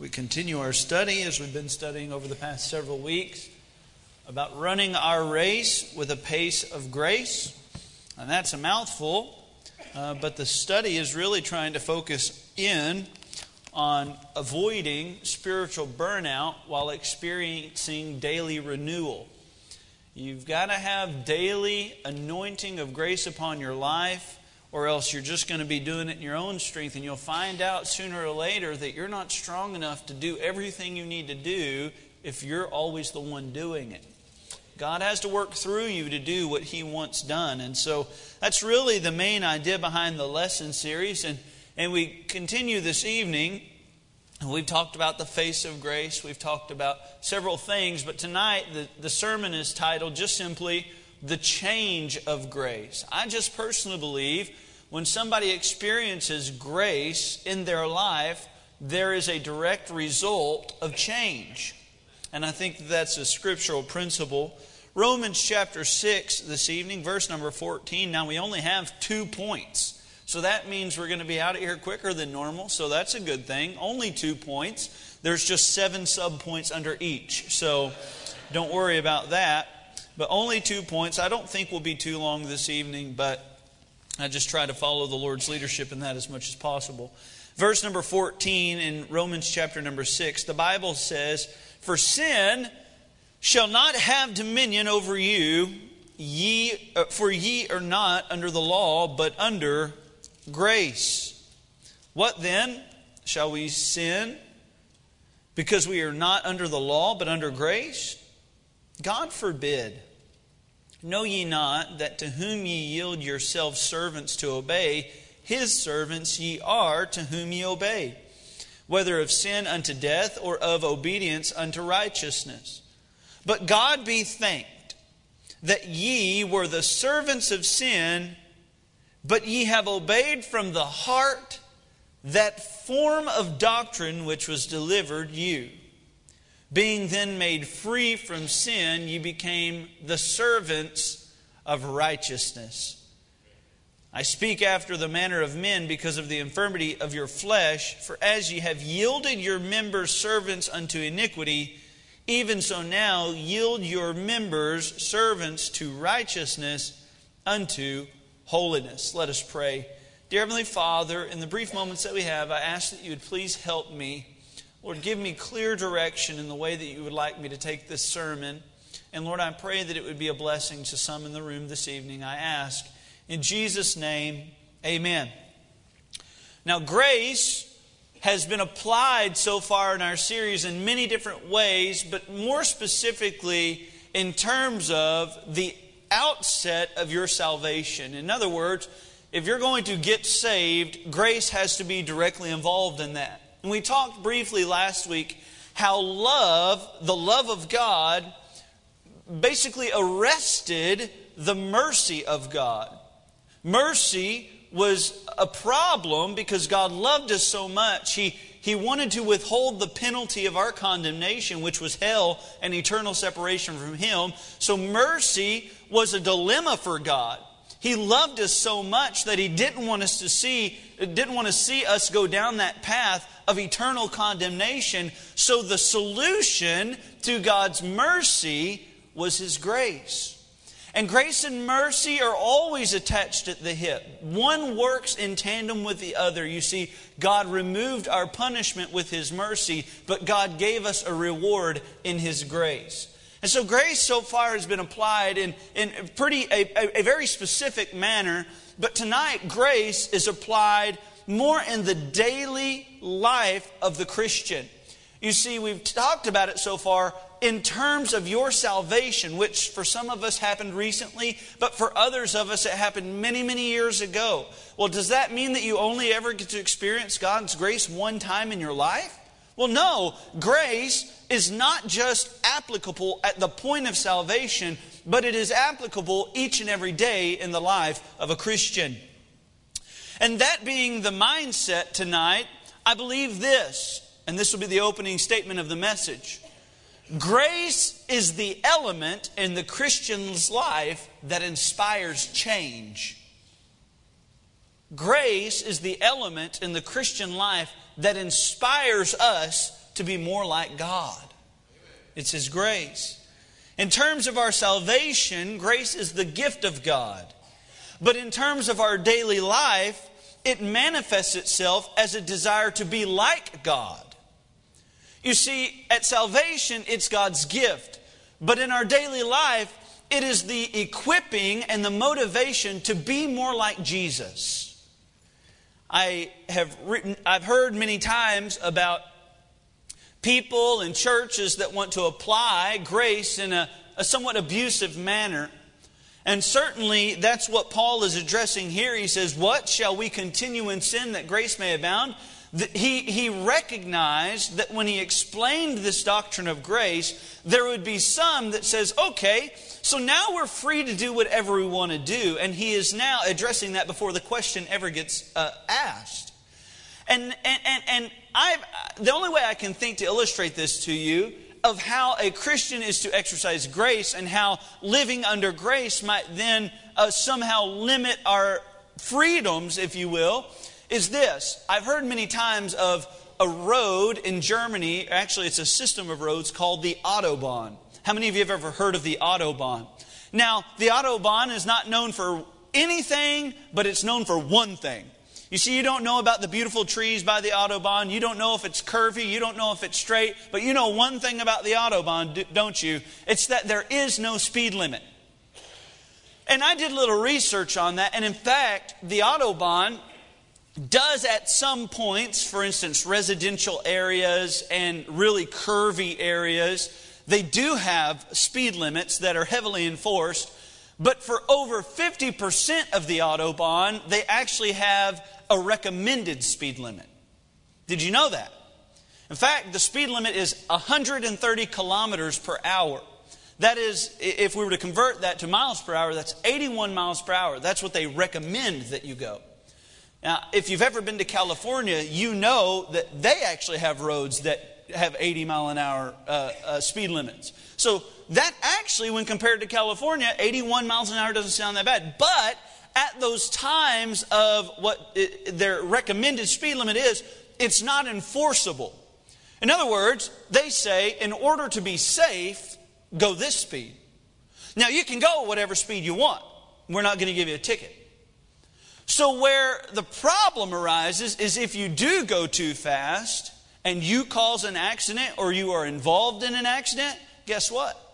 We continue our study as we've been studying over the past several weeks about running our race with a pace of grace. And that's a mouthful, uh, but the study is really trying to focus in on avoiding spiritual burnout while experiencing daily renewal. You've got to have daily anointing of grace upon your life or else you're just going to be doing it in your own strength, and you'll find out sooner or later that you're not strong enough to do everything you need to do if you're always the one doing it. God has to work through you to do what He wants done. And so that's really the main idea behind the lesson series. And, and we continue this evening. We've talked about the face of grace. We've talked about several things. But tonight, the, the sermon is titled just simply the change of grace. I just personally believe when somebody experiences grace in their life, there is a direct result of change. And I think that's a scriptural principle. Romans chapter 6 this evening, verse number 14. Now we only have two points. So that means we're going to be out of here quicker than normal. So that's a good thing. Only two points. There's just seven subpoints under each. So don't worry about that but only two points. I don't think we'll be too long this evening, but I just try to follow the Lord's leadership in that as much as possible. Verse number 14 in Romans chapter number 6, the Bible says, For sin shall not have dominion over you, ye, uh, for ye are not under the law, but under grace. What then? Shall we sin because we are not under the law, but under grace? God forbid. Know ye not that to whom ye yield yourselves servants to obey, his servants ye are to whom ye obey, whether of sin unto death or of obedience unto righteousness? But God be thanked that ye were the servants of sin, but ye have obeyed from the heart that form of doctrine which was delivered you. Being then made free from sin, you became the servants of righteousness. I speak after the manner of men because of the infirmity of your flesh, for as ye have yielded your members servants unto iniquity, even so now yield your members servants to righteousness unto holiness. Let us pray. Dear Heavenly Father, in the brief moments that we have, I ask that you would please help me Lord, give me clear direction in the way that you would like me to take this sermon. And Lord, I pray that it would be a blessing to some in the room this evening. I ask in Jesus' name, amen. Now, grace has been applied so far in our series in many different ways, but more specifically in terms of the outset of your salvation. In other words, if you're going to get saved, grace has to be directly involved in that. And we talked briefly last week how love, the love of God, basically arrested the mercy of God. Mercy was a problem because God loved us so much. He, he wanted to withhold the penalty of our condemnation, which was hell and eternal separation from Him. So mercy was a dilemma for God. He loved us so much that He didn't want us to see, didn't want to see us go down that path of eternal condemnation. So the solution to God's mercy was His grace. And grace and mercy are always attached at the hip. One works in tandem with the other. You see, God removed our punishment with His mercy, but God gave us a reward in His grace. And so grace so far has been applied in, in pretty, a, a very specific manner, but tonight grace is applied more in the daily life of the Christian. You see, we've talked about it so far in terms of your salvation, which for some of us happened recently, but for others of us it happened many, many years ago. Well, does that mean that you only ever get to experience God's grace one time in your life? Well, no. Grace is not just applicable at the point of salvation, but it is applicable each and every day in the life of a Christian. And that being the mindset tonight, I believe this, and this will be the opening statement of the message. Grace is the element in the Christian's life that inspires change. Grace is the element in the Christian life that inspires us to be more like God. It's His grace. In terms of our salvation, grace is the gift of God. But in terms of our daily life, it manifests itself as a desire to be like God. You see, at salvation, it's God's gift. But in our daily life, it is the equipping and the motivation to be more like Jesus. I have written, I've heard many times about people and churches that want to apply grace in a, a somewhat abusive manner. And certainly that's what Paul is addressing here. He says, What shall we continue in sin that grace may abound? He, he recognized that when he explained this doctrine of grace, there would be some that says, okay, so now we're free to do whatever we want to do. And he is now addressing that before the question ever gets uh, asked. And, and, and, and I've, the only way I can think to illustrate this to you of how a Christian is to exercise grace and how living under grace might then uh, somehow limit our freedoms, if you will, is this. I've heard many times of a road in Germany, actually, it's a system of roads called the Autobahn. How many of you have ever heard of the Autobahn? Now, the Autobahn is not known for anything, but it's known for one thing you see, you don't know about the beautiful trees by the Autobahn. You don't know if it's curvy. You don't know if it's straight. But you know one thing about the Autobahn, don't you? It's that there is no speed limit. And I did a little research on that. And in fact, the Autobahn does at some points, for instance, residential areas and really curvy areas, they do have speed limits that are heavily enforced. But for over 50% of the Autobahn, they actually have a recommended speed limit. Did you know that? In fact, the speed limit is 130 kilometers per hour. That is, if we were to convert that to miles per hour, that's 81 miles per hour. That's what they recommend that you go. Now, if you've ever been to California, you know that they actually have roads that have 80 mile an hour uh, uh, speed limits. So that actually, when compared to California, 81 miles an hour doesn't sound that bad. But at those times of what it, their recommended speed limit is, it's not enforceable. In other words, they say, in order to be safe, go this speed. Now, you can go whatever speed you want. We're not going to give you a ticket. So, where the problem arises is if you do go too fast and you cause an accident or you are involved in an accident, guess what?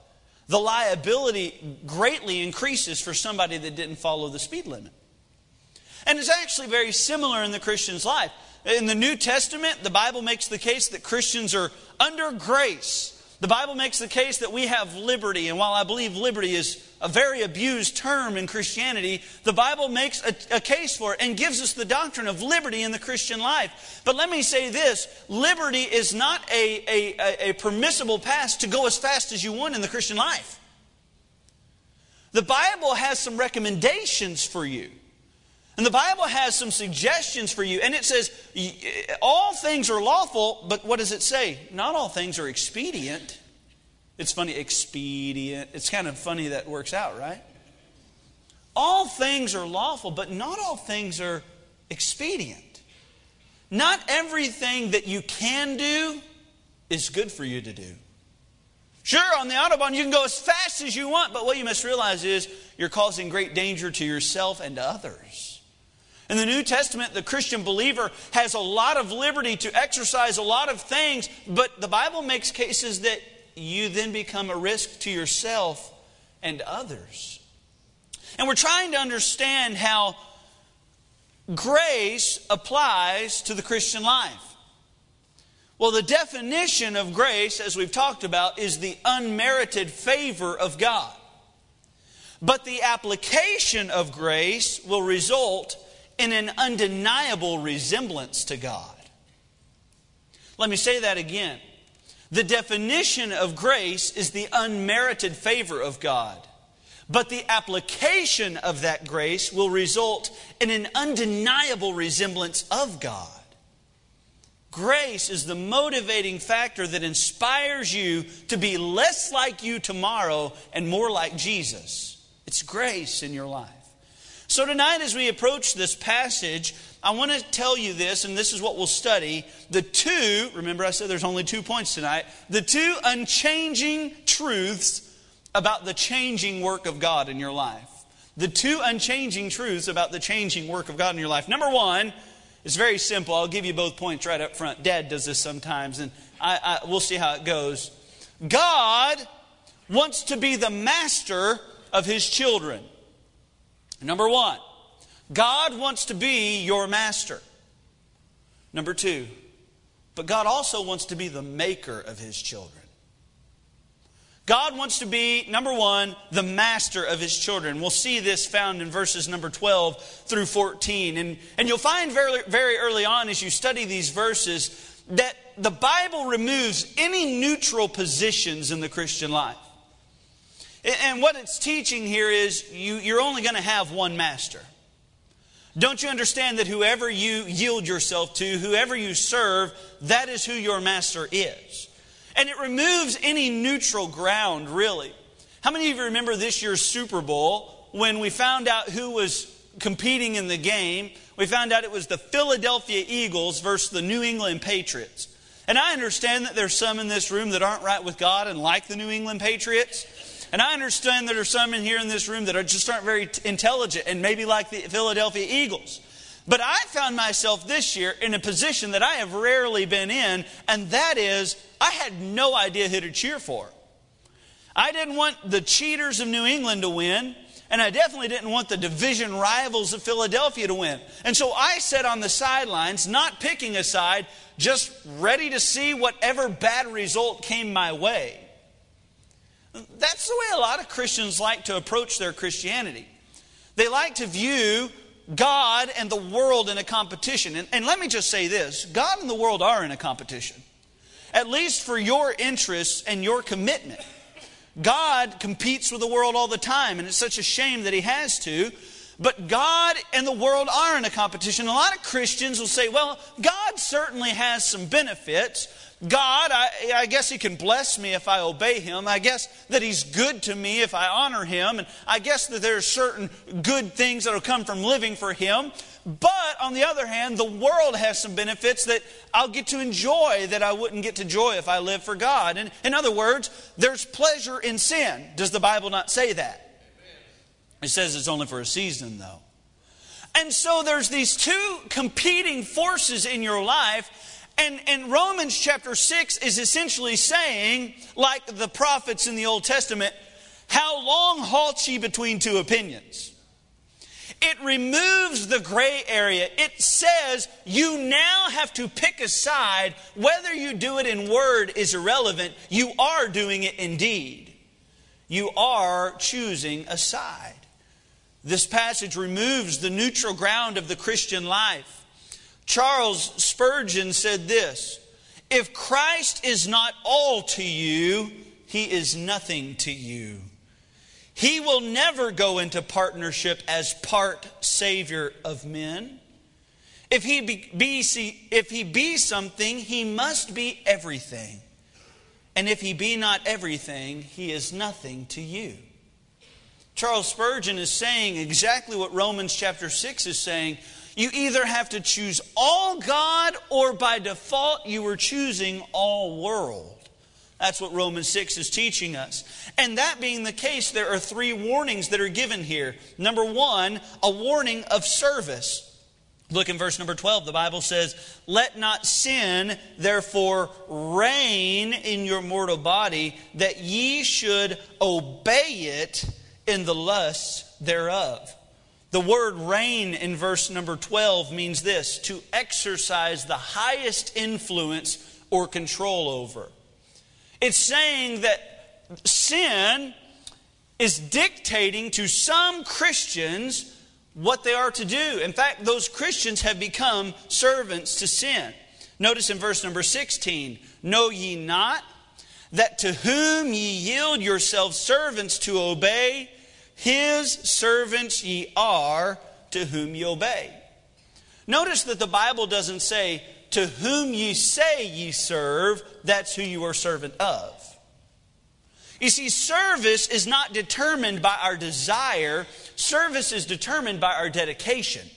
The liability greatly increases for somebody that didn't follow the speed limit. And it's actually very similar in the Christian's life. In the New Testament, the Bible makes the case that Christians are under grace the Bible makes the case that we have liberty, and while I believe liberty is a very abused term in Christianity, the Bible makes a, a, case for it and gives us the doctrine of liberty in the Christian life. But let me say this liberty is not a, a, a permissible path to go as fast as you want in the Christian life. The Bible has some recommendations for you. And the Bible has some suggestions for you. And it says, all things are lawful, but what does it say? Not all things are expedient. It's funny, expedient. It's kind of funny that works out, right? All things are lawful, but not all things are expedient. Not everything that you can do is good for you to do. Sure, on the Autobahn, you can go as fast as you want, but what you must realize is you're causing great danger to yourself and to others. In the New Testament, the Christian believer has a lot of liberty to exercise a lot of things, but the Bible makes cases that you then become a risk to yourself and others. And we're trying to understand how grace applies to the Christian life. Well, the definition of grace, as we've talked about, is the unmerited favor of God. But the application of grace will result in an undeniable resemblance to God. Let me say that again. The definition of grace is the unmerited favor of God. But the application of that grace will result in an undeniable resemblance of God. Grace is the motivating factor that inspires you to be less like you tomorrow and more like Jesus. It's grace in your life. So, tonight, as we approach this passage, I want to tell you this, and this is what we'll study. The two, remember I said there's only two points tonight, the two unchanging truths about the changing work of God in your life. The two unchanging truths about the changing work of God in your life. Number one, it's very simple. I'll give you both points right up front. Dad does this sometimes, and I, I, we'll see how it goes. God wants to be the master of his children. Number one, God wants to be your master. Number two, but God also wants to be the maker of his children. God wants to be, number one, the master of his children. We'll see this found in verses number 12 through 14. And, and you'll find very, very early on as you study these verses that the Bible removes any neutral positions in the Christian life. And what it's teaching here is you, you're only going to have one master. Don't you understand that whoever you yield yourself to, whoever you serve, that is who your master is? And it removes any neutral ground, really. How many of you remember this year's Super Bowl when we found out who was competing in the game? We found out it was the Philadelphia Eagles versus the New England Patriots. And I understand that there's some in this room that aren't right with God and like the New England Patriots. And I understand there are some in here in this room that are just aren't very intelligent and maybe like the Philadelphia Eagles. But I found myself this year in a position that I have rarely been in, and that is I had no idea who to cheer for. I didn't want the cheaters of New England to win, and I definitely didn't want the division rivals of Philadelphia to win. And so I sat on the sidelines, not picking a side, just ready to see whatever bad result came my way. That's the way a lot of Christians like to approach their Christianity. They like to view God and the world in a competition. And, and, let me just say this God and the world are in a competition, at least for your interests and your commitment. God competes with the world all the time, and it's such a shame that He has to. But God and the world are in a competition. A lot of Christians will say, well, God certainly has some benefits, God, I, I, guess He can bless me if I obey Him. I guess that He's good to me if I honor Him. And I guess that there are certain good things that will come from living for Him. But on the other hand, the world has some benefits that I'll get to enjoy that I wouldn't get to enjoy if I live for God. And in other words, there's pleasure in sin. Does the Bible not say that? It says it's only for a season, though. And so there's these two competing forces in your life and, and Romans chapter 6 is essentially saying, like the prophets in the Old Testament, how long halt ye between two opinions? It removes the gray area. It says you now have to pick a side. Whether you do it in word is irrelevant. You are doing it indeed. You are choosing a side. This passage removes the neutral ground of the Christian life. Charles Spurgeon said this If Christ is not all to you, he is nothing to you. He will never go into partnership as part Savior of men. If he be, be, if he be something, he must be everything. And if he be not everything, he is nothing to you. Charles Spurgeon is saying exactly what Romans chapter 6 is saying you either have to choose all God or by default you are choosing all world. That's what Romans 6 is teaching us. And that being the case, there are three warnings that are given here. Number one, a warning of service. Look in verse number 12. The Bible says, Let not sin therefore reign in your mortal body, that ye should obey it in the lusts thereof. The word reign in verse number 12 means this to exercise the highest influence or control over. It's saying that sin is dictating to some Christians what they are to do. In fact, those Christians have become servants to sin. Notice in verse number 16 Know ye not that to whom ye yield yourselves servants to obey, his servants ye are to whom ye obey. Notice that the Bible doesn't say, to whom ye say ye serve, that's who you are servant of. You see, service is not determined by our desire, service is determined by our dedication.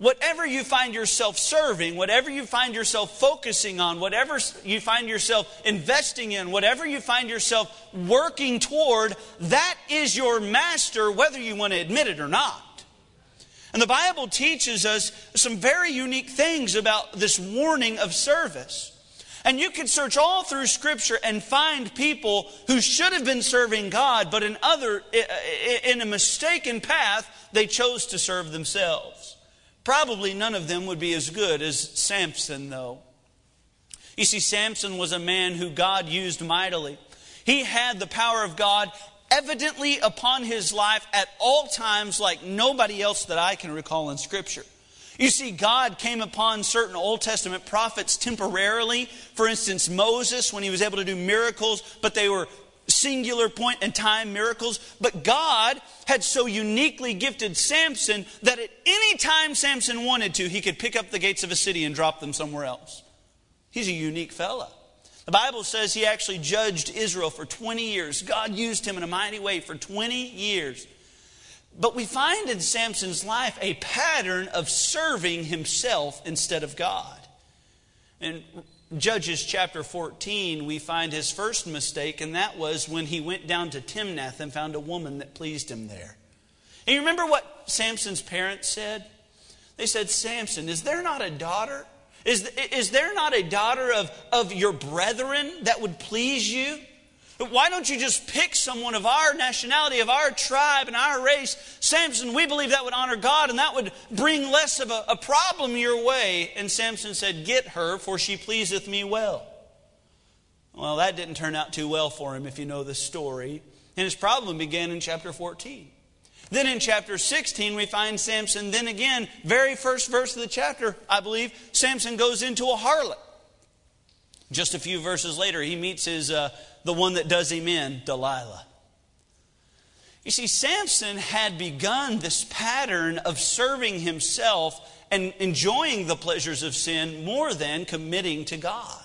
Whatever you find yourself serving, whatever you find yourself focusing on, whatever you find yourself investing in, whatever you find yourself working toward, that is your master, whether you want to admit it or not. And the Bible teaches us some very unique things about this warning of service. And you can search all through Scripture and find people who should have been serving God, but in other, in a mistaken path, they chose to serve themselves. Probably none of them would be as good as Samson, though. You see, Samson was a man who God used mightily. He had the power of God evidently upon his life at all times, like nobody else that I can recall in Scripture. You see, God came upon certain Old Testament prophets temporarily. For instance, Moses, when he was able to do miracles, but they were singular point in time miracles. But God had so uniquely gifted Samson that at any time Samson wanted to, he could pick up the gates of a city and drop them somewhere else. He's a unique fella. The Bible says he actually judged Israel for 20 years. God used him in a mighty way for 20 years. But we find in Samson's life a pattern of serving himself instead of God. In Judges chapter 14, we find his first mistake, and that was when he went down to Timnath and found a woman that pleased him there. And you remember what Samson's parents said? They said, Samson, is there not a daughter? Is, is there not a daughter of, of your brethren that would please you? Why don't you just pick someone of our nationality, of our tribe, and our race? Samson, we believe that would honor God and that would bring less of a, a problem your way. And Samson said, Get her, for she pleaseth me well. Well, that didn't turn out too well for him if you know the story. And his problem began in chapter 14. Then in chapter 16, we find Samson, then again, very first verse of the chapter, I believe, Samson goes into a harlot. Just a few verses later, he meets his, uh, the one that does him in, Delilah. You see, Samson had begun this pattern of serving himself and enjoying the pleasures of sin more than committing to God.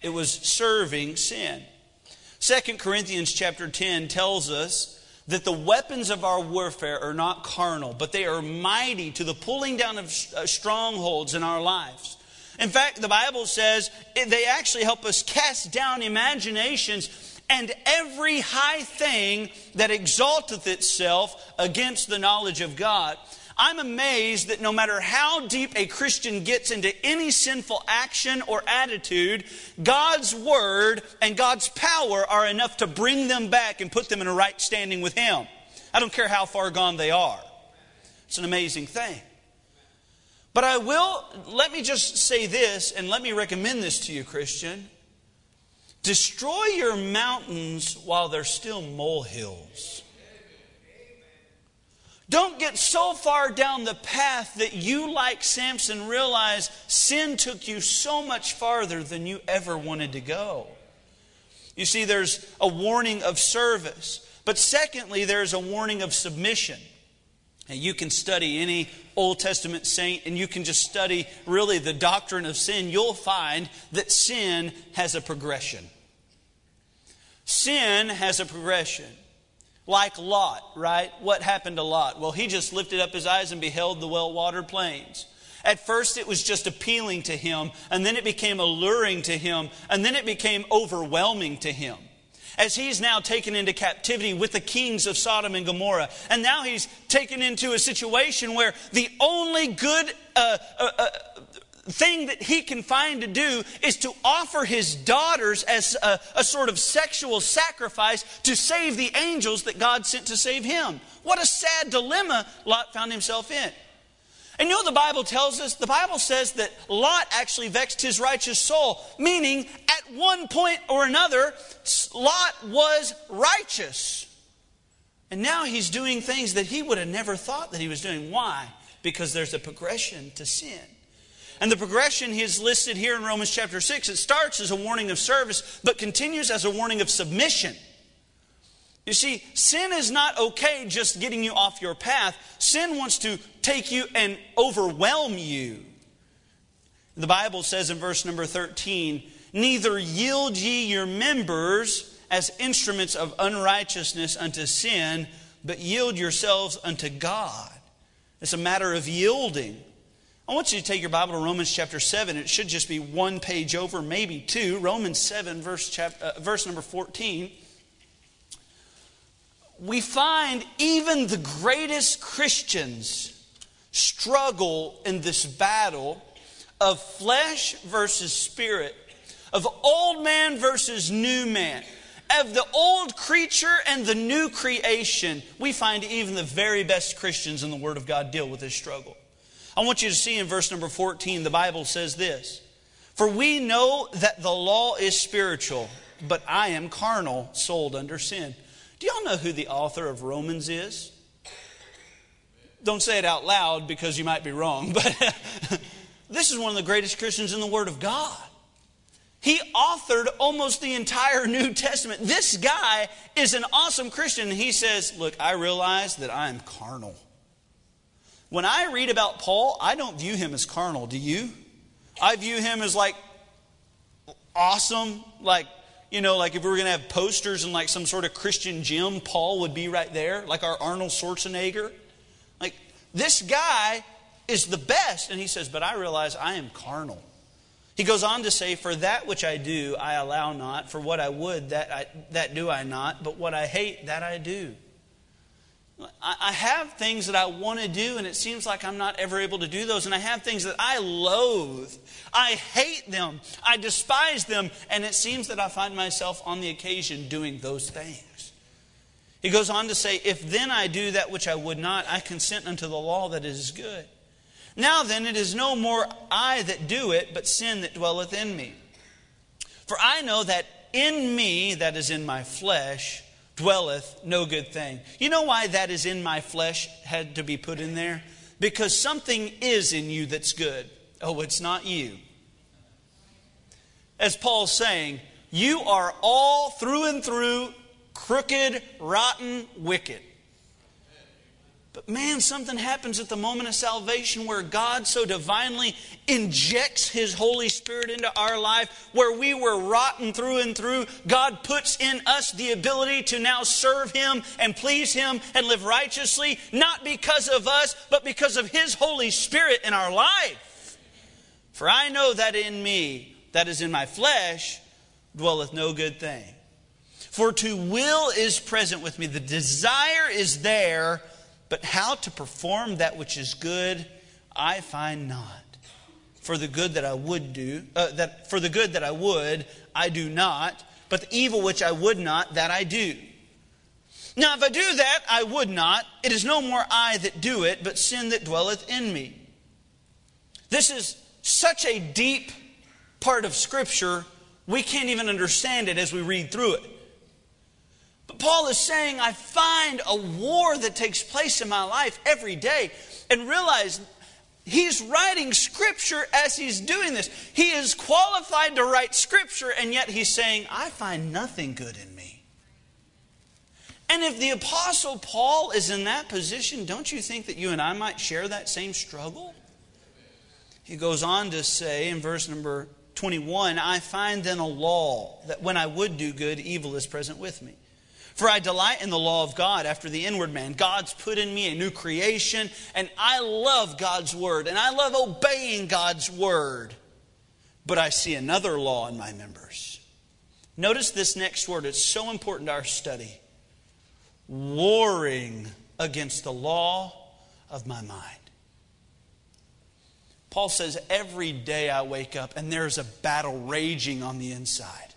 It was serving sin. 2 Corinthians chapter 10 tells us that the weapons of our warfare are not carnal, but they are mighty to the pulling down of uh, strongholds in our lives. In fact, the Bible says they actually help us cast down imaginations and every high thing that exalteth itself against the knowledge of God. I'm amazed that no matter how deep a Christian gets into any sinful action or attitude, God's Word and God's power are enough to bring them back and put them in a right standing with Him. I don't care how far gone they are. It's an amazing thing. But I will, let me just say this, and let me recommend this to you, Christian. Destroy your mountains while they're still molehills. Don't get so far down the path that you, like Samson, realize sin took you so much farther than you ever wanted to go. You see, there's a warning of service, but secondly, there's a warning of submission. And you can study any Old Testament saint and you can just study really the doctrine of sin. You'll find that sin has a progression. Sin has a progression. Like Lot, right? What happened to Lot? Well, he just lifted up his eyes and beheld the well watered plains. At first, it was just appealing to him, and then it became alluring to him, and then it became overwhelming to him as he's now taken into captivity with the kings of Sodom and Gomorrah. And now he's taken into a situation where the only good uh, uh, uh, thing that he can find to do is to offer his daughters as a, a sort of sexual sacrifice to save the angels that God sent to save him. What a sad dilemma Lot found himself in. And you know the Bible tells us? The Bible says that Lot actually vexed his righteous soul, meaning at one point or another, Lot was righteous. And now he's doing things that he would have never thought that he was doing. Why? Because there's a progression to sin. And the progression is listed here in Romans chapter 6. It starts as a warning of service, but continues as a warning of submission. You see, sin is not okay just getting you off your path. Sin wants to take you and overwhelm you. The Bible says in verse number 13, Neither yield ye your members as instruments of unrighteousness unto sin, but yield yourselves unto God. It's a matter of yielding. I want you to take your Bible to Romans chapter 7. It should just be one page over, maybe two. Romans 7, verse, chapter, uh, verse number 14. We find even the greatest Christians struggle in this battle of flesh versus spirit, of old man versus new man, of the old creature and the new creation. We find even the very best Christians in the Word of God deal with this struggle. I want you to see in verse number 14, the Bible says this For we know that the law is spiritual, but I am carnal, sold under sin. Do y'all know who the author of Romans is? Don't say it out loud because you might be wrong, but this is one of the greatest Christians in the Word of God. He authored almost the entire New Testament. This guy is an awesome Christian. He says, Look, I realize that I am carnal. When I read about Paul, I don't view him as carnal. Do you? I view him as like awesome, like, you know, like if we were going to have posters in like some sort of Christian gym, Paul would be right there, like our Arnold Schwarzenegger. Like, this guy is the best. And he says, But I realize I am carnal. He goes on to say, For that which I do, I allow not. For what I would, that, I, that do I not. But what I hate, that I do. I have things that I want to do, and it seems like I'm not ever able to do those. And I have things that I loathe. I hate them. I despise them. And it seems that I find myself on the occasion doing those things. He goes on to say, If then I do that which I would not, I consent unto the law that is good. Now then, it is no more I that do it, but sin that dwelleth in me. For I know that in me, that is in my flesh, dwelleth no good thing. You know why that is in my flesh had to be put in there? Because something is in you that's good. Oh, it's not you. As Paul's saying, you are all through and through crooked, rotten, wicked. But man, something happens at the moment of salvation where God so divinely injects His Holy Spirit into our life, where we were rotten through and through. God puts in us the ability to now serve Him and please Him and live righteously, not because of us, but because of His Holy Spirit in our life. For I know that in me, that is in my flesh, dwelleth no good thing. For to will is present with me, the desire is there but how to perform that which is good, I find not. For the good that I would do, uh, that for the good that I would, I do not. But the evil which I would not, that I do. Now, if I do that, I would not. It is no more I that do it, but sin that dwelleth in me. This is such a deep part of Scripture, we can't even understand it as we read through it. But Paul is saying, I find a war that takes place in my life every day. And realize he's writing scripture as he's doing this. He is qualified to write scripture, and yet he's saying, I find nothing good in me. And if the Apostle Paul is in that position, don't you think that you and I might share that same struggle? He goes on to say in verse number 21 I find then a law that when I would do good, evil is present with me. For I delight in the law of God after the inward man. God's put in me a new creation, and I love God's word, and I love obeying God's word. But I see another law in my members. Notice this next word, it's so important to our study warring against the law of my mind. Paul says, Every day I wake up and there's a battle raging on the inside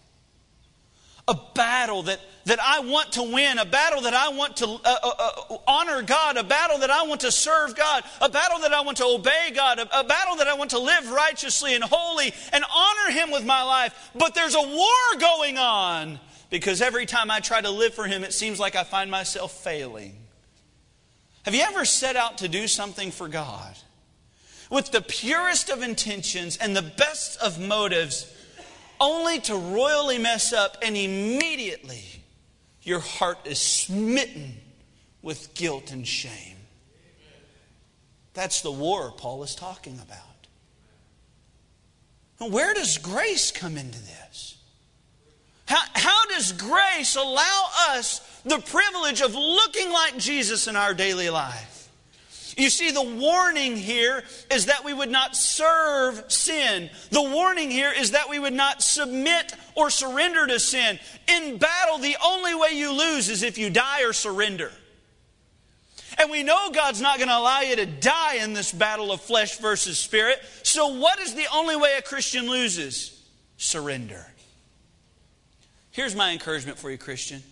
a battle that, that I want to win, a battle that I want to uh, uh, uh, honor God, a battle that I want to serve God, a battle that I want to obey God, a, a battle that I want to live righteously and holy and honor Him with my life. But there's a war going on because every time I try to live for Him, it seems like I find myself failing. Have you ever set out to do something for God with the purest of intentions and the best of motives? Only to royally mess up, and immediately your heart is smitten with guilt and shame. That's the war Paul is talking about. Where does grace come into this? How, how does grace allow us the privilege of looking like Jesus in our daily life? You see, the warning here is that we would not serve sin. The warning here is that we would not submit or surrender to sin. In battle, the only way you lose is if you die or surrender. And we know God's not going to allow you to die in this battle of flesh versus spirit. So, what is the only way a Christian loses? Surrender. Here's my encouragement for you, Christian.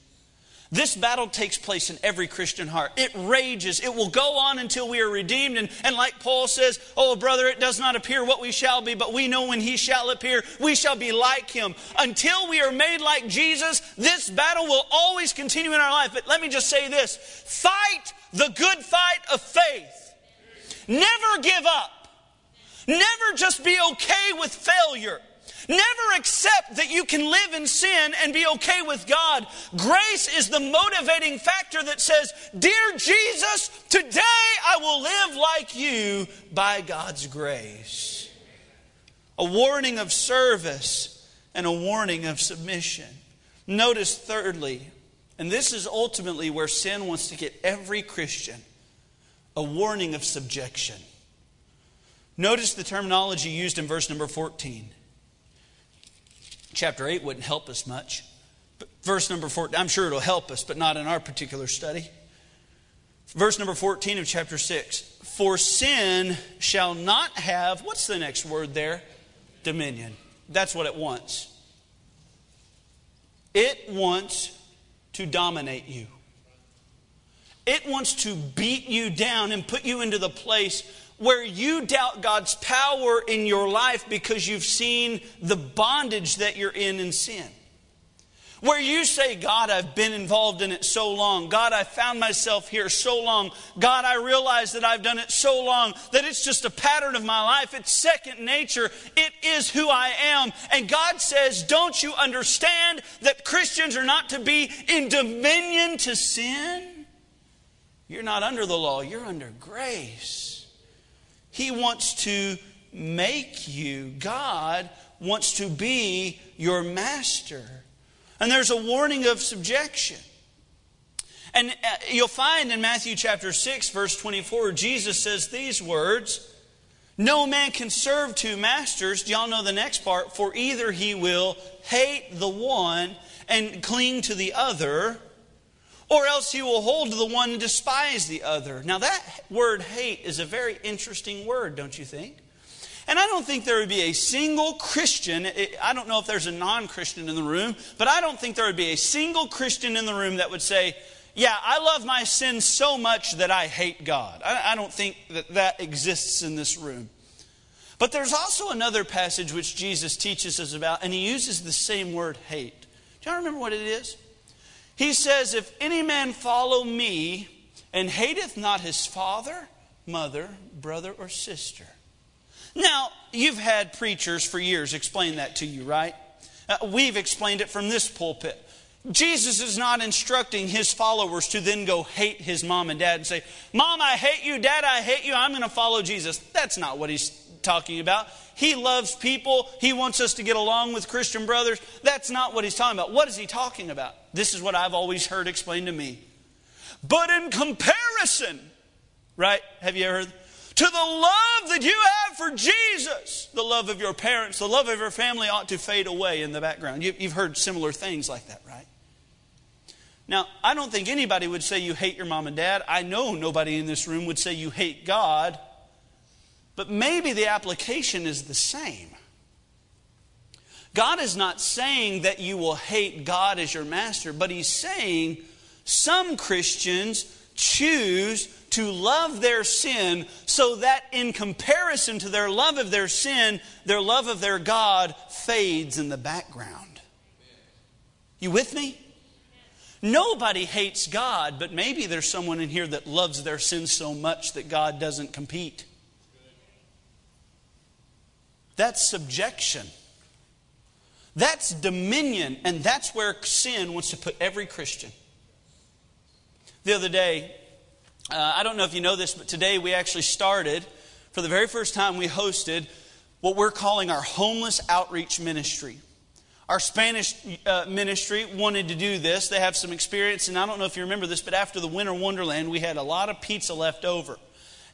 This battle takes place in every Christian heart. It rages. It will go on until we are redeemed. And, and like Paul says, Oh, brother, it does not appear what we shall be, but we know when he shall appear, we shall be like him. Until we are made like Jesus, this battle will always continue in our life. But let me just say this fight the good fight of faith. Never give up. Never just be okay with failure. Never accept that you can live in sin and be okay with God. Grace is the motivating factor that says, Dear Jesus, today I will live like you by God's grace. A warning of service and a warning of submission. Notice, thirdly, and this is ultimately where sin wants to get every Christian a warning of subjection. Notice the terminology used in verse number 14 chapter 8 wouldn't help us much. But verse number 14, I'm sure it'll help us, but not in our particular study. Verse number 14 of chapter 6 For sin shall not have, what's the next word there? Dominion. That's what it wants. It wants to dominate you. It wants to beat you down and put you into the place where you doubt God's power in your life because you've seen the bondage that you're in in sin. Where you say, God, I've been involved in it so long. God, I found myself here so long. God, I realize that I've done it so long that it's just a pattern of my life. It's second nature. It is who I am. And God says, Don't you understand that Christians are not to be in dominion to sin? You're not under the law, you're under grace. He wants to make you. God wants to be your master. And there's a warning of subjection. And uh, you'll find in Matthew chapter 6, verse 24, Jesus says these words No man can serve two masters. Do y'all know the next part? For either he will hate the one and cling to the other, or else he will hold the one and despise the other. Now, that word hate is a very interesting word, don't you think? And I don't think there would be a single Christian, I don't know if there's a non Christian in the room, but I don't think there would be a single Christian in the room that would say, Yeah, I love my sin so much that I hate God. I don't think that that exists in this room. But there's also another passage which Jesus teaches us about, and he uses the same word hate. Do y'all remember what it is? He says, If any man follow me and hateth not his father, mother, brother, or sister. Now, you've had preachers for years explain that to you, right? Uh, we've explained it from this pulpit. Jesus is not instructing his followers to then go hate his mom and dad and say, Mom, I hate you. Dad, I hate you. I'm going to follow Jesus. That's not what he's talking about. He loves people. He wants us to get along with Christian brothers. That's not what he's talking about. What is he talking about? This is what I've always heard explained to me. But in comparison, right? Have you ever heard? To the love that you have for Jesus, the love of your parents, the love of your family ought to fade away in the background. You've heard similar things like that, right? Now, I don't think anybody would say you hate your mom and dad. I know nobody in this room would say you hate God. But maybe the application is the same. God is not saying that you will hate God as your master, but He's saying some Christians choose to love their sin so that in comparison to their love of their sin, their love of their God fades in the background. You with me? Nobody hates God, but maybe there's someone in here that loves their sin so much that God doesn't compete. That's subjection. That's dominion, and that's where sin wants to put every Christian. The other day, uh, I don't know if you know this, but today we actually started, for the very first time, we hosted what we're calling our homeless outreach ministry. Our Spanish uh, ministry wanted to do this. They have some experience, and I don't know if you remember this, but after the Winter Wonderland, we had a lot of pizza left over.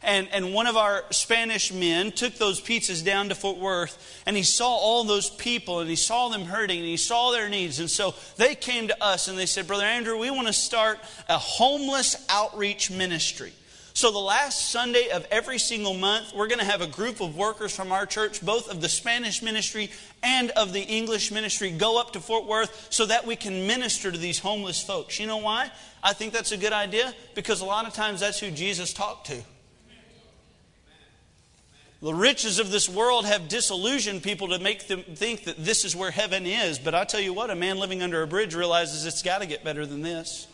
And, and one of our Spanish men took those pizzas down to Fort Worth, and he saw all those people, and he saw them hurting, and he saw their needs. And so they came to us and they said, Brother Andrew, we want to start a homeless outreach ministry. So, the last Sunday of every single month, we're going to have a group of workers from our church, both of the Spanish ministry and of the English ministry, go up to Fort Worth so that we can minister to these homeless folks. You know why? I think that's a good idea because a lot of times that's who Jesus talked to. The riches of this world have disillusioned people to make them think that this is where heaven is. But I tell you what, a man living under a bridge realizes it's got to get better than this.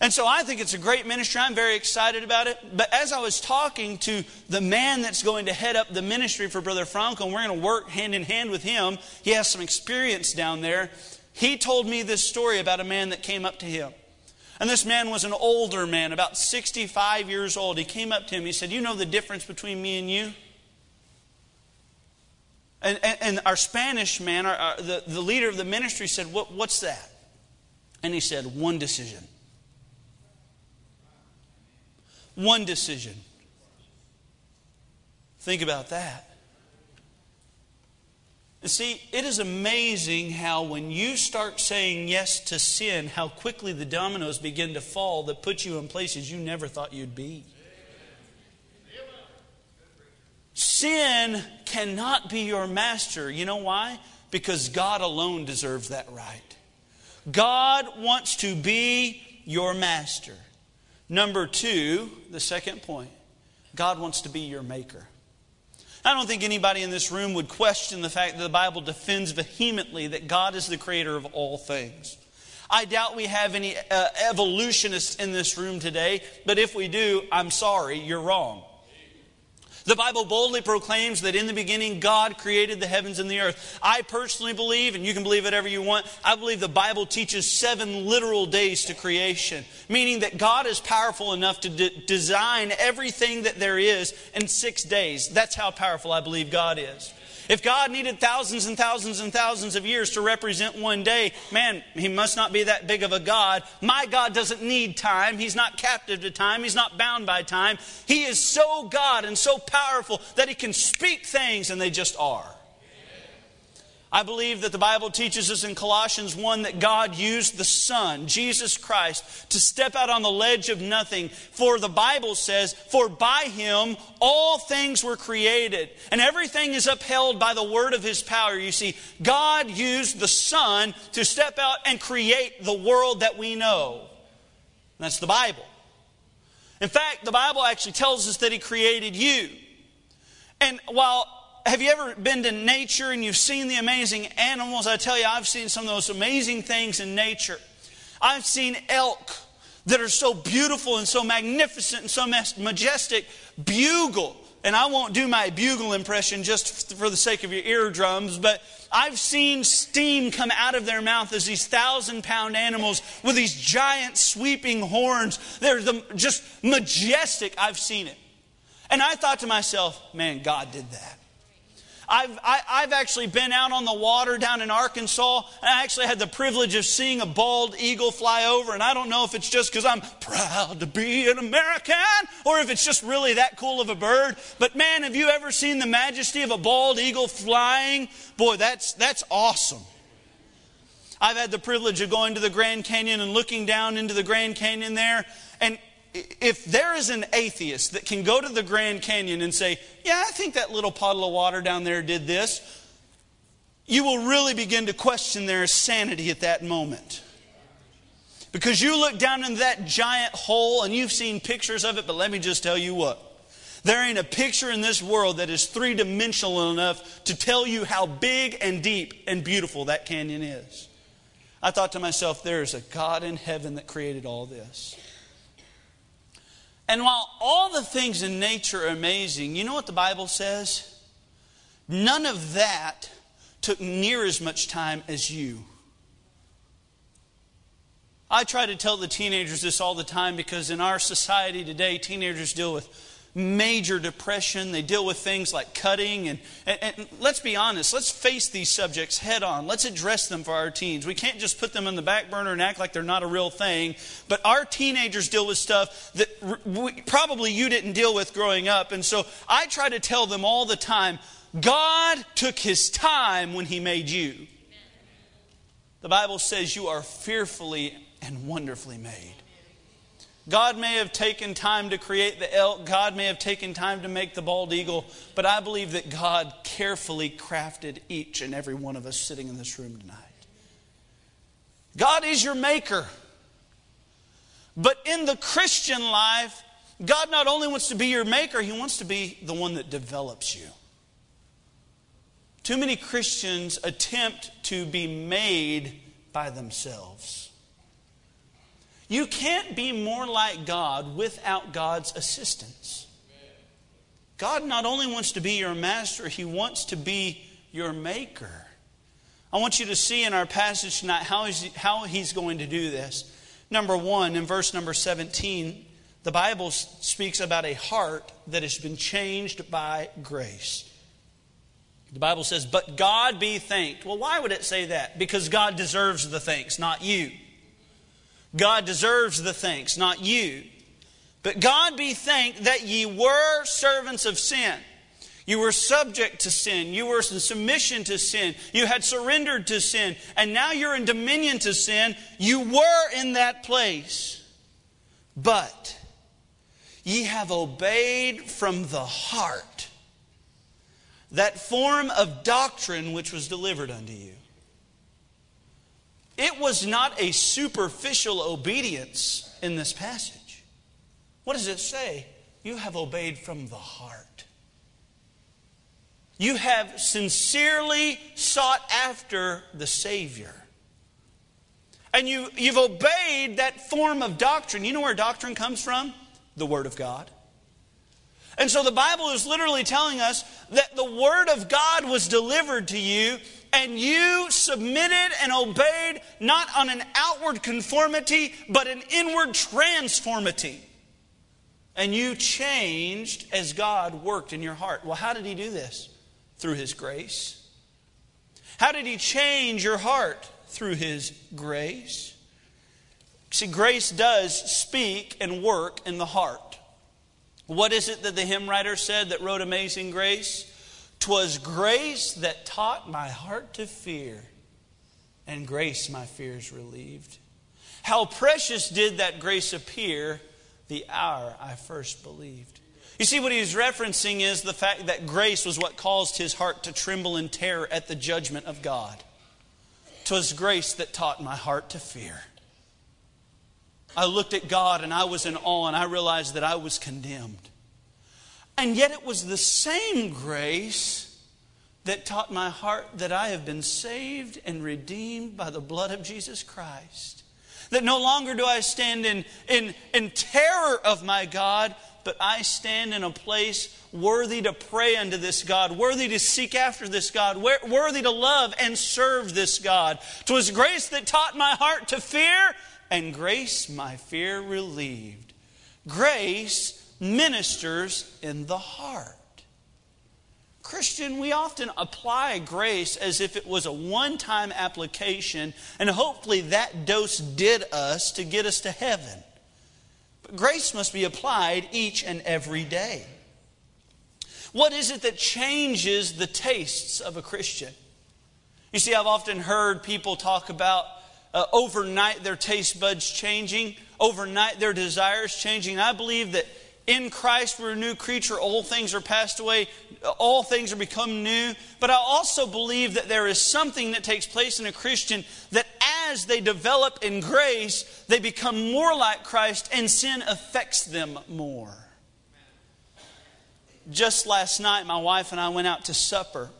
And so I think it's a great ministry. I'm very excited about it. But as I was talking to the man that's going to head up the ministry for Brother Franco, and we're going to work hand in hand with him, he has some experience down there. He told me this story about a man that came up to him. And this man was an older man, about 65 years old. He came up to him. He said, You know the difference between me and you? And, and, and our Spanish man, our, our, the, the leader of the ministry, said, what, What's that? And he said, One decision. One decision. Think about that. And see, it is amazing how when you start saying yes to sin, how quickly the dominoes begin to fall that put you in places you never thought you'd be. Sin cannot be your master. You know why? Because God alone deserves that right. God wants to be your master. Number two, the second point, God wants to be your maker. I don't think anybody in this room would question the fact that the Bible defends vehemently that God is the creator of all things. I doubt we have any uh, evolutionists in this room today, but if we do, I'm sorry, you're wrong. The Bible boldly proclaims that in the beginning God created the heavens and the earth. I personally believe, and you can believe whatever you want, I believe the Bible teaches seven literal days to creation, meaning that God is powerful enough to de- design everything that there is in six days. That's how powerful I believe God is. If God needed thousands and thousands and thousands of years to represent one day, man, he must not be that big of a God. My God doesn't need time. He's not captive to time. He's not bound by time. He is so God and so powerful that he can speak things and they just are. I believe that the Bible teaches us in Colossians 1 that God used the Son, Jesus Christ, to step out on the ledge of nothing. For the Bible says, For by him all things were created, and everything is upheld by the word of his power. You see, God used the Son to step out and create the world that we know. That's the Bible. In fact, the Bible actually tells us that he created you. And while have you ever been to nature and you've seen the amazing animals? I tell you, I've seen some of those amazing things in nature. I've seen elk that are so beautiful and so magnificent and so majestic bugle. And I won't do my bugle impression just for the sake of your eardrums, but I've seen steam come out of their mouth as these thousand pound animals with these giant sweeping horns. They're the, just majestic. I've seen it. And I thought to myself, man, God did that. I've, I, have i have actually been out on the water down in Arkansas, and I actually had the privilege of seeing a bald eagle fly over. And I don't know if it's just because I'm proud to be an American or if it's just really that cool of a bird. But man, have you ever seen the majesty of a bald eagle flying? Boy, that's, that's awesome. I've had the privilege of going to the Grand Canyon and looking down into the Grand Canyon there. And if there is an atheist that can go to the Grand Canyon and say, Yeah, I think that little puddle of water down there did this, you will really begin to question their sanity at that moment. Because you look down into that giant hole and you've seen pictures of it, but let me just tell you what. There ain't a picture in this world that is three dimensional enough to tell you how big and deep and beautiful that canyon is. I thought to myself, there is a God in heaven that created all this. And while all the things in nature are amazing, you know what the Bible says? None of that took near as much time as you. I try to tell the teenagers this all the time because in our society today, teenagers deal with major depression. They deal with things like cutting. And, and, and, let's be honest, let's face these subjects head on. Let's address them for our teens. We can't just put them in the back burner and act like they're not a real thing. But our teenagers deal with stuff that we, probably you didn't deal with growing up. And so I try to tell them all the time God took his time when he made you. The Bible says you are fearfully and wonderfully made. God may have taken time to create the elk, God may have taken time to make the bald eagle, but I believe that God carefully crafted each and every one of us sitting in this room tonight. God is your maker. But in the Christian life, God not only wants to be your maker, He wants to be the one that develops you. Too many Christians attempt to be made by themselves. You can't be more like God without God's assistance. God not only wants to be your master, He wants to be your maker. I want you to see in our passage tonight how he's, how he's going to do this. Number one, in verse number 17, the Bible speaks about a heart that has been changed by grace. The Bible says, But God be thanked. Well, why would it say that? Because God deserves the thanks, not you. God deserves the thanks, not you. But God be thanked that ye were servants of sin. You were subject to sin. You were in submission to sin. You had surrendered to sin. And now you're in dominion to sin. You were in that place. But ye have obeyed from the heart that form of doctrine which was delivered unto you. It was not a superficial obedience in this passage. What does it say? You have obeyed from the heart. You have sincerely sought after the Savior. And you, you've obeyed that form of doctrine. You know where doctrine comes from? The Word of God. And so the Bible is literally telling us that the Word of God was delivered to you and you submitted and obeyed not on an outward conformity, but an inward transformity. And you changed as God worked in your heart. Well, how did He do this? Through His grace. How did He change your heart? Through His grace. See, grace does speak and work in the heart. What is it that the hymn writer said that wrote Amazing Grace? 'Twas grace that taught my heart to fear, and grace my fears relieved. How precious did that grace appear the hour I first believed. You see, what he's referencing is the fact that grace was what caused his heart to tremble in terror at the judgment of God. 'Twas grace that taught my heart to fear. I looked at God and I was in awe and I realized that I was condemned. And yet it was the same grace that taught my heart that I have been saved and redeemed by the blood of Jesus Christ. That no longer do I stand in, in, in terror of my God, but I stand in a place worthy to pray unto this God, worthy to seek after this God, worthy to love and serve this God. 'Twas grace that taught my heart to fear, and grace my fear relieved. Grace ministers in the heart. Christian, we often apply grace as if it was a one time application, and hopefully that dose did us to get us to heaven. But grace must be applied each and every day. What is it that changes the tastes of a Christian? You see, I've often heard people talk about uh, overnight their taste buds changing, overnight their desires changing. I believe that in Christ we're a new creature. Old things are passed away. All things are become new. But I also believe that there is something that takes place in a Christian that as they develop in grace, they become more like Christ and sin affects them more. Just last night, my wife and I went out to supper.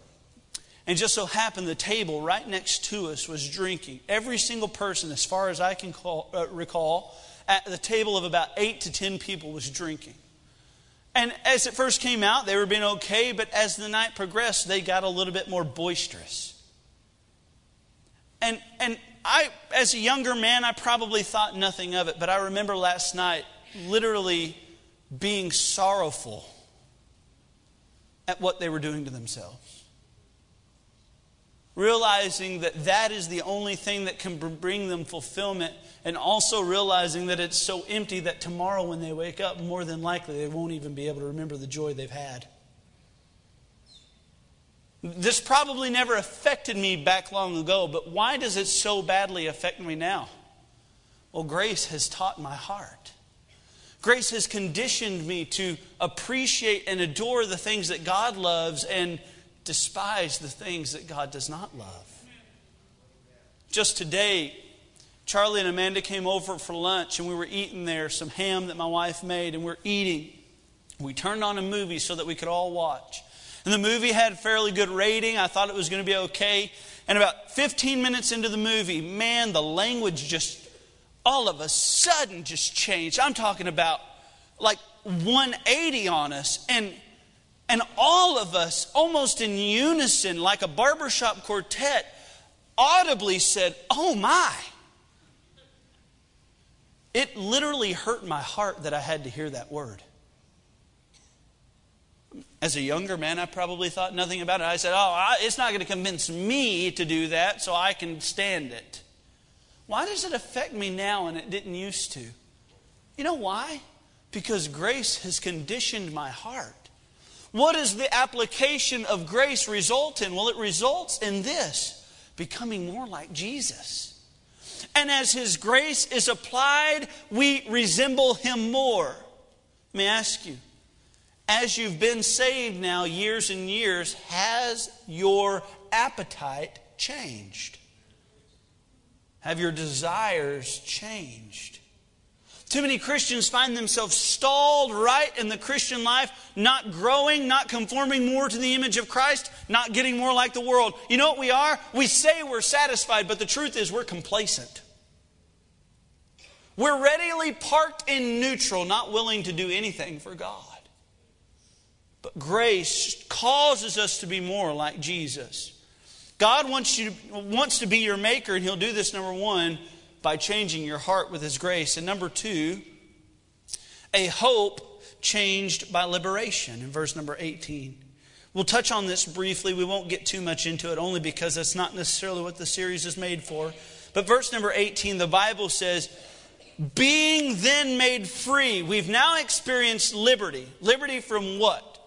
And just so happened the table right next to us was drinking. Every single person, as far as I can call, uh, recall, at the table of about eight to ten people was drinking. And as it first came out, they were being okay, but as the night progressed, they got a little bit more boisterous. And, and I, as a younger man, I probably thought nothing of it, but I remember last night literally being sorrowful at what they were doing to themselves. Realizing that that is the only thing that can bring them fulfillment, and also realizing that it's so empty that tomorrow when they wake up, more than likely they won't even be able to remember the joy they've had. This probably never affected me back long ago, but why does it so badly affect me now? Well, grace has taught my heart. Grace has conditioned me to appreciate and adore the things that God loves and despise the things that God does not love. Just today, Charlie and Amanda came over for lunch and we were eating there some ham that my wife made and we're eating. We turned on a movie so that we could all watch. And the movie had fairly good rating. I thought it was going to be okay. And about 15 minutes into the movie, man, the language just all of a sudden just changed. I'm talking about like 180 on us. And and all of us, almost in unison, like a barbershop quartet, audibly said, Oh my. It literally hurt my heart that I had to hear that word. As a younger man, I probably thought nothing about it. I said, Oh, it's not going to convince me to do that, so I can stand it. Why does it affect me now and it didn't used to? You know why? Because grace has conditioned my heart. What does the application of grace result in? Well, it results in this becoming more like Jesus. And as His grace is applied, we resemble Him more. Let me ask you, as you've been saved now years and years, has your appetite changed? Have your desires changed? Too many Christians find themselves stalled right in the Christian life, not growing, not conforming more to the image of Christ, not getting more like the world. You know what we are? We say we're satisfied, but the truth is we're complacent. We're readily parked in neutral, not willing to do anything for God. But grace causes us to be more like Jesus. God wants, you, wants to be your maker, and He'll do this, number one, by changing your heart with His grace. And number two, a hope changed by liberation in verse number 18. We'll touch on this briefly. We won't get too much into it, only because that's not necessarily what the series is made for. But verse number 18, the Bible says, Being then made free, we've now experienced liberty. Liberty from what?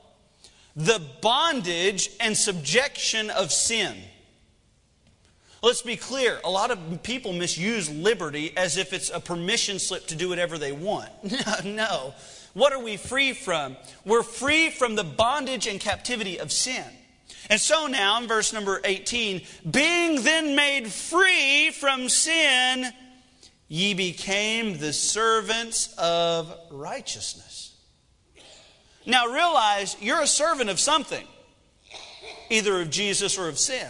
The bondage and subjection of sin. Let's be clear. A lot of people misuse liberty as if it's a permission slip to do whatever they want. no. What are we free from? We're free from the bondage and captivity of sin. And so now, in verse number 18, being then made free from sin, ye became the servants of righteousness. Now realize you're a servant of something, either of Jesus or of sin.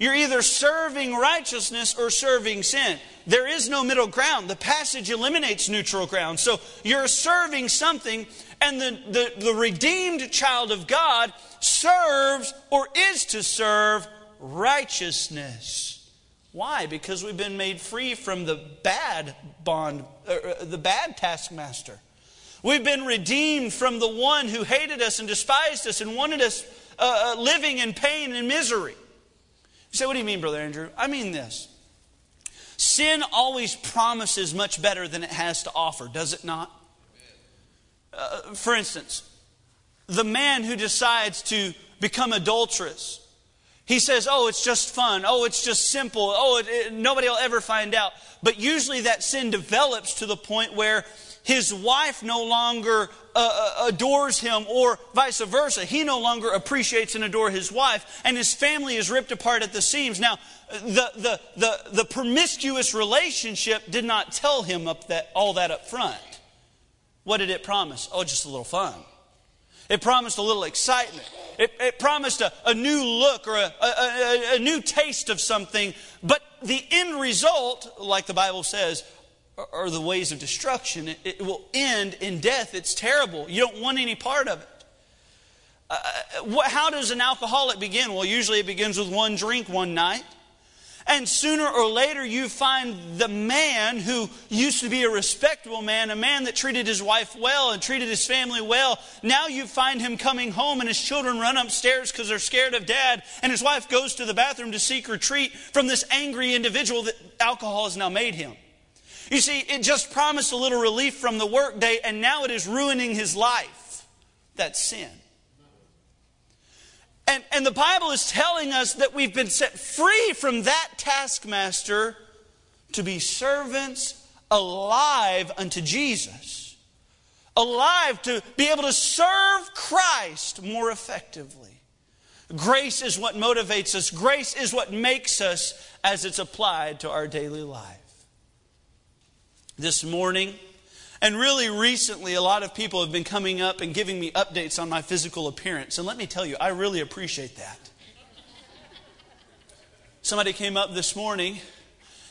You're either serving righteousness or serving sin. There is no middle ground. The passage eliminates neutral ground. So you're serving something, and the, the, the redeemed child of God serves or is to serve righteousness. Why? Because we've been made free from the bad bond, uh, uh the bad taskmaster. We've been redeemed from the one who hated us and despised us and wanted us uh, uh living in pain and misery. You say, what do you mean, Brother Andrew? I mean this. Sin always promises much better than it has to offer, does it not? Uh, for instance, the man who decides to become adulterous, he says, Oh, it's just fun. Oh, it's just simple. Oh, it, it, nobody will ever find out. But usually that sin develops to the point where his wife no longer uh, uh, adores him, or vice versa. He no longer appreciates and adores his wife, and his family is ripped apart at the seams. Now, the, the, the, the promiscuous relationship did not tell him up that, all that up front. What did it promise? Oh, just a little fun. It promised a little excitement. It, it promised a, a, new look or a, a, a new taste of something. But the end result, like the Bible says, are the ways of destruction. It, it, will end in death. It's terrible. You don't want any part of it. Uh, what, how does an alcoholic begin? Well, usually it begins with one drink one night. And sooner or later, you find the man who used to be a respectable man, a man that treated his wife well and treated his family well. Now you find him coming home, and his children run upstairs because they're scared of dad, and his wife goes to the bathroom to seek retreat from this angry individual that alcohol has now made him. You see, it just promised a little relief from the workday, and now it is ruining his life. That's sin. And, and the Bible is telling us that we've been set free from that taskmaster to be servants alive unto Jesus. Alive to be able to serve Christ more effectively. Grace is what motivates us, grace is what makes us as it's applied to our daily life. This morning, and really recently, a lot of people have been coming up and giving me updates on my physical appearance. And let me tell you, I really appreciate that. Somebody came up this morning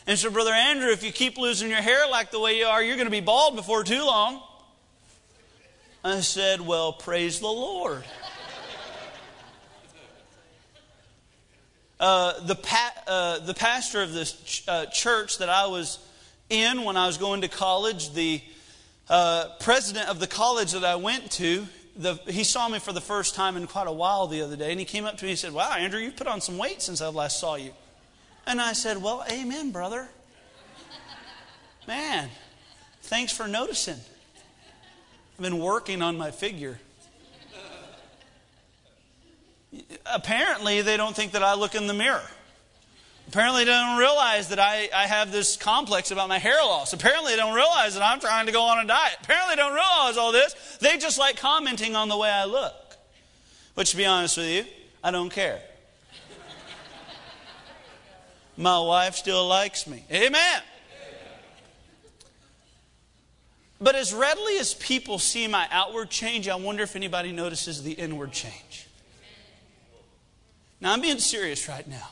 and said, Brother Andrew, if you keep losing your hair like the way you are, you're going to be bald before too long. I said, Well, praise the Lord. Uh, the, pa- uh, the pastor of this ch- uh, church that I was in when I was going to college, the uh, president of the college that I went to, the, he saw me for the first time in quite a while the other day, and he came up to me and said, Wow, Andrew, you've put on some weight since I last saw you. And I said, Well, amen, brother. Man, thanks for noticing. I've been working on my figure. Apparently, they don't think that I look in the mirror. Apparently, they don't realize that I, I have this complex about my hair loss. Apparently, they don't realize that I'm trying to go on a diet. Apparently, they don't realize all this. They just like commenting on the way I look. Which, to be honest with you, I don't care. My wife still likes me. Amen. But as readily as people see my outward change, I wonder if anybody notices the inward change. Now, I'm being serious right now.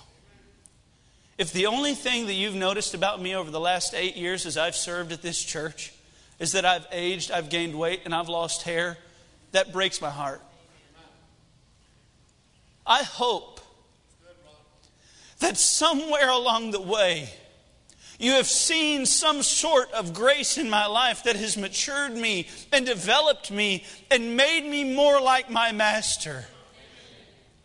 If the only thing that you've noticed about me over the last eight years as I've served at this church is that I've aged, I've gained weight, and I've lost hair, that breaks my heart. I hope that somewhere along the way, you have seen some sort of grace in my life that has matured me and developed me and made me more like my master.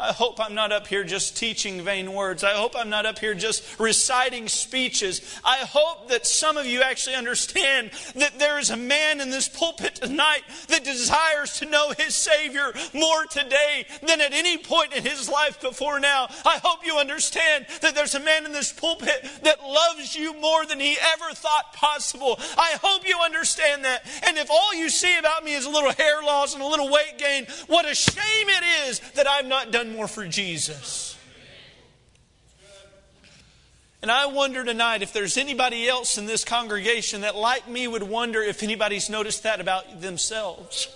I hope I'm not up here just teaching vain words. I hope I'm not up here just reciting speeches. I hope that some of you actually understand that there is a man in this pulpit tonight that desires to know his Savior more today than at any point in his life before now. I hope you understand that there's a man in this pulpit that loves you more than he ever thought possible. I hope you understand that. And if all you see about me is a little hair loss and a little weight gain, what a shame it is that I've not done more for Jesus. And I wonder tonight if there's anybody else in this congregation that, like me, would wonder if anybody's noticed that about themselves.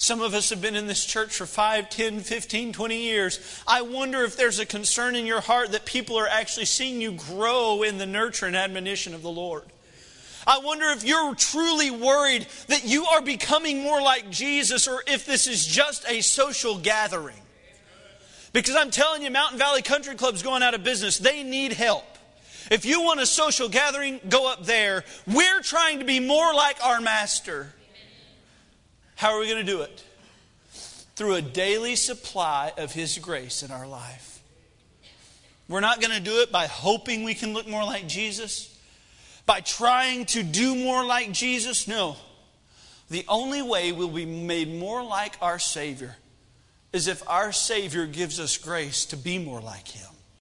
Some of us have been in this church for 5, 10, 15, 20 years. I wonder if there's a concern in your heart that people are actually seeing you grow in the nurture and admonition of the Lord. I wonder if you're truly worried that you are becoming more like Jesus or if this is just a social gathering. Because I'm telling you, Mountain Valley Country Club's going out of business. They need help. If you want a social gathering, go up there. We're trying to be more like our master. How are we going to do it? Through a daily supply of his grace in our life. We're not going to do it by hoping we can look more like Jesus, by trying to do more like Jesus. No. The only way we'll be made more like our Savior is if our Savior gives us grace to be more like Him.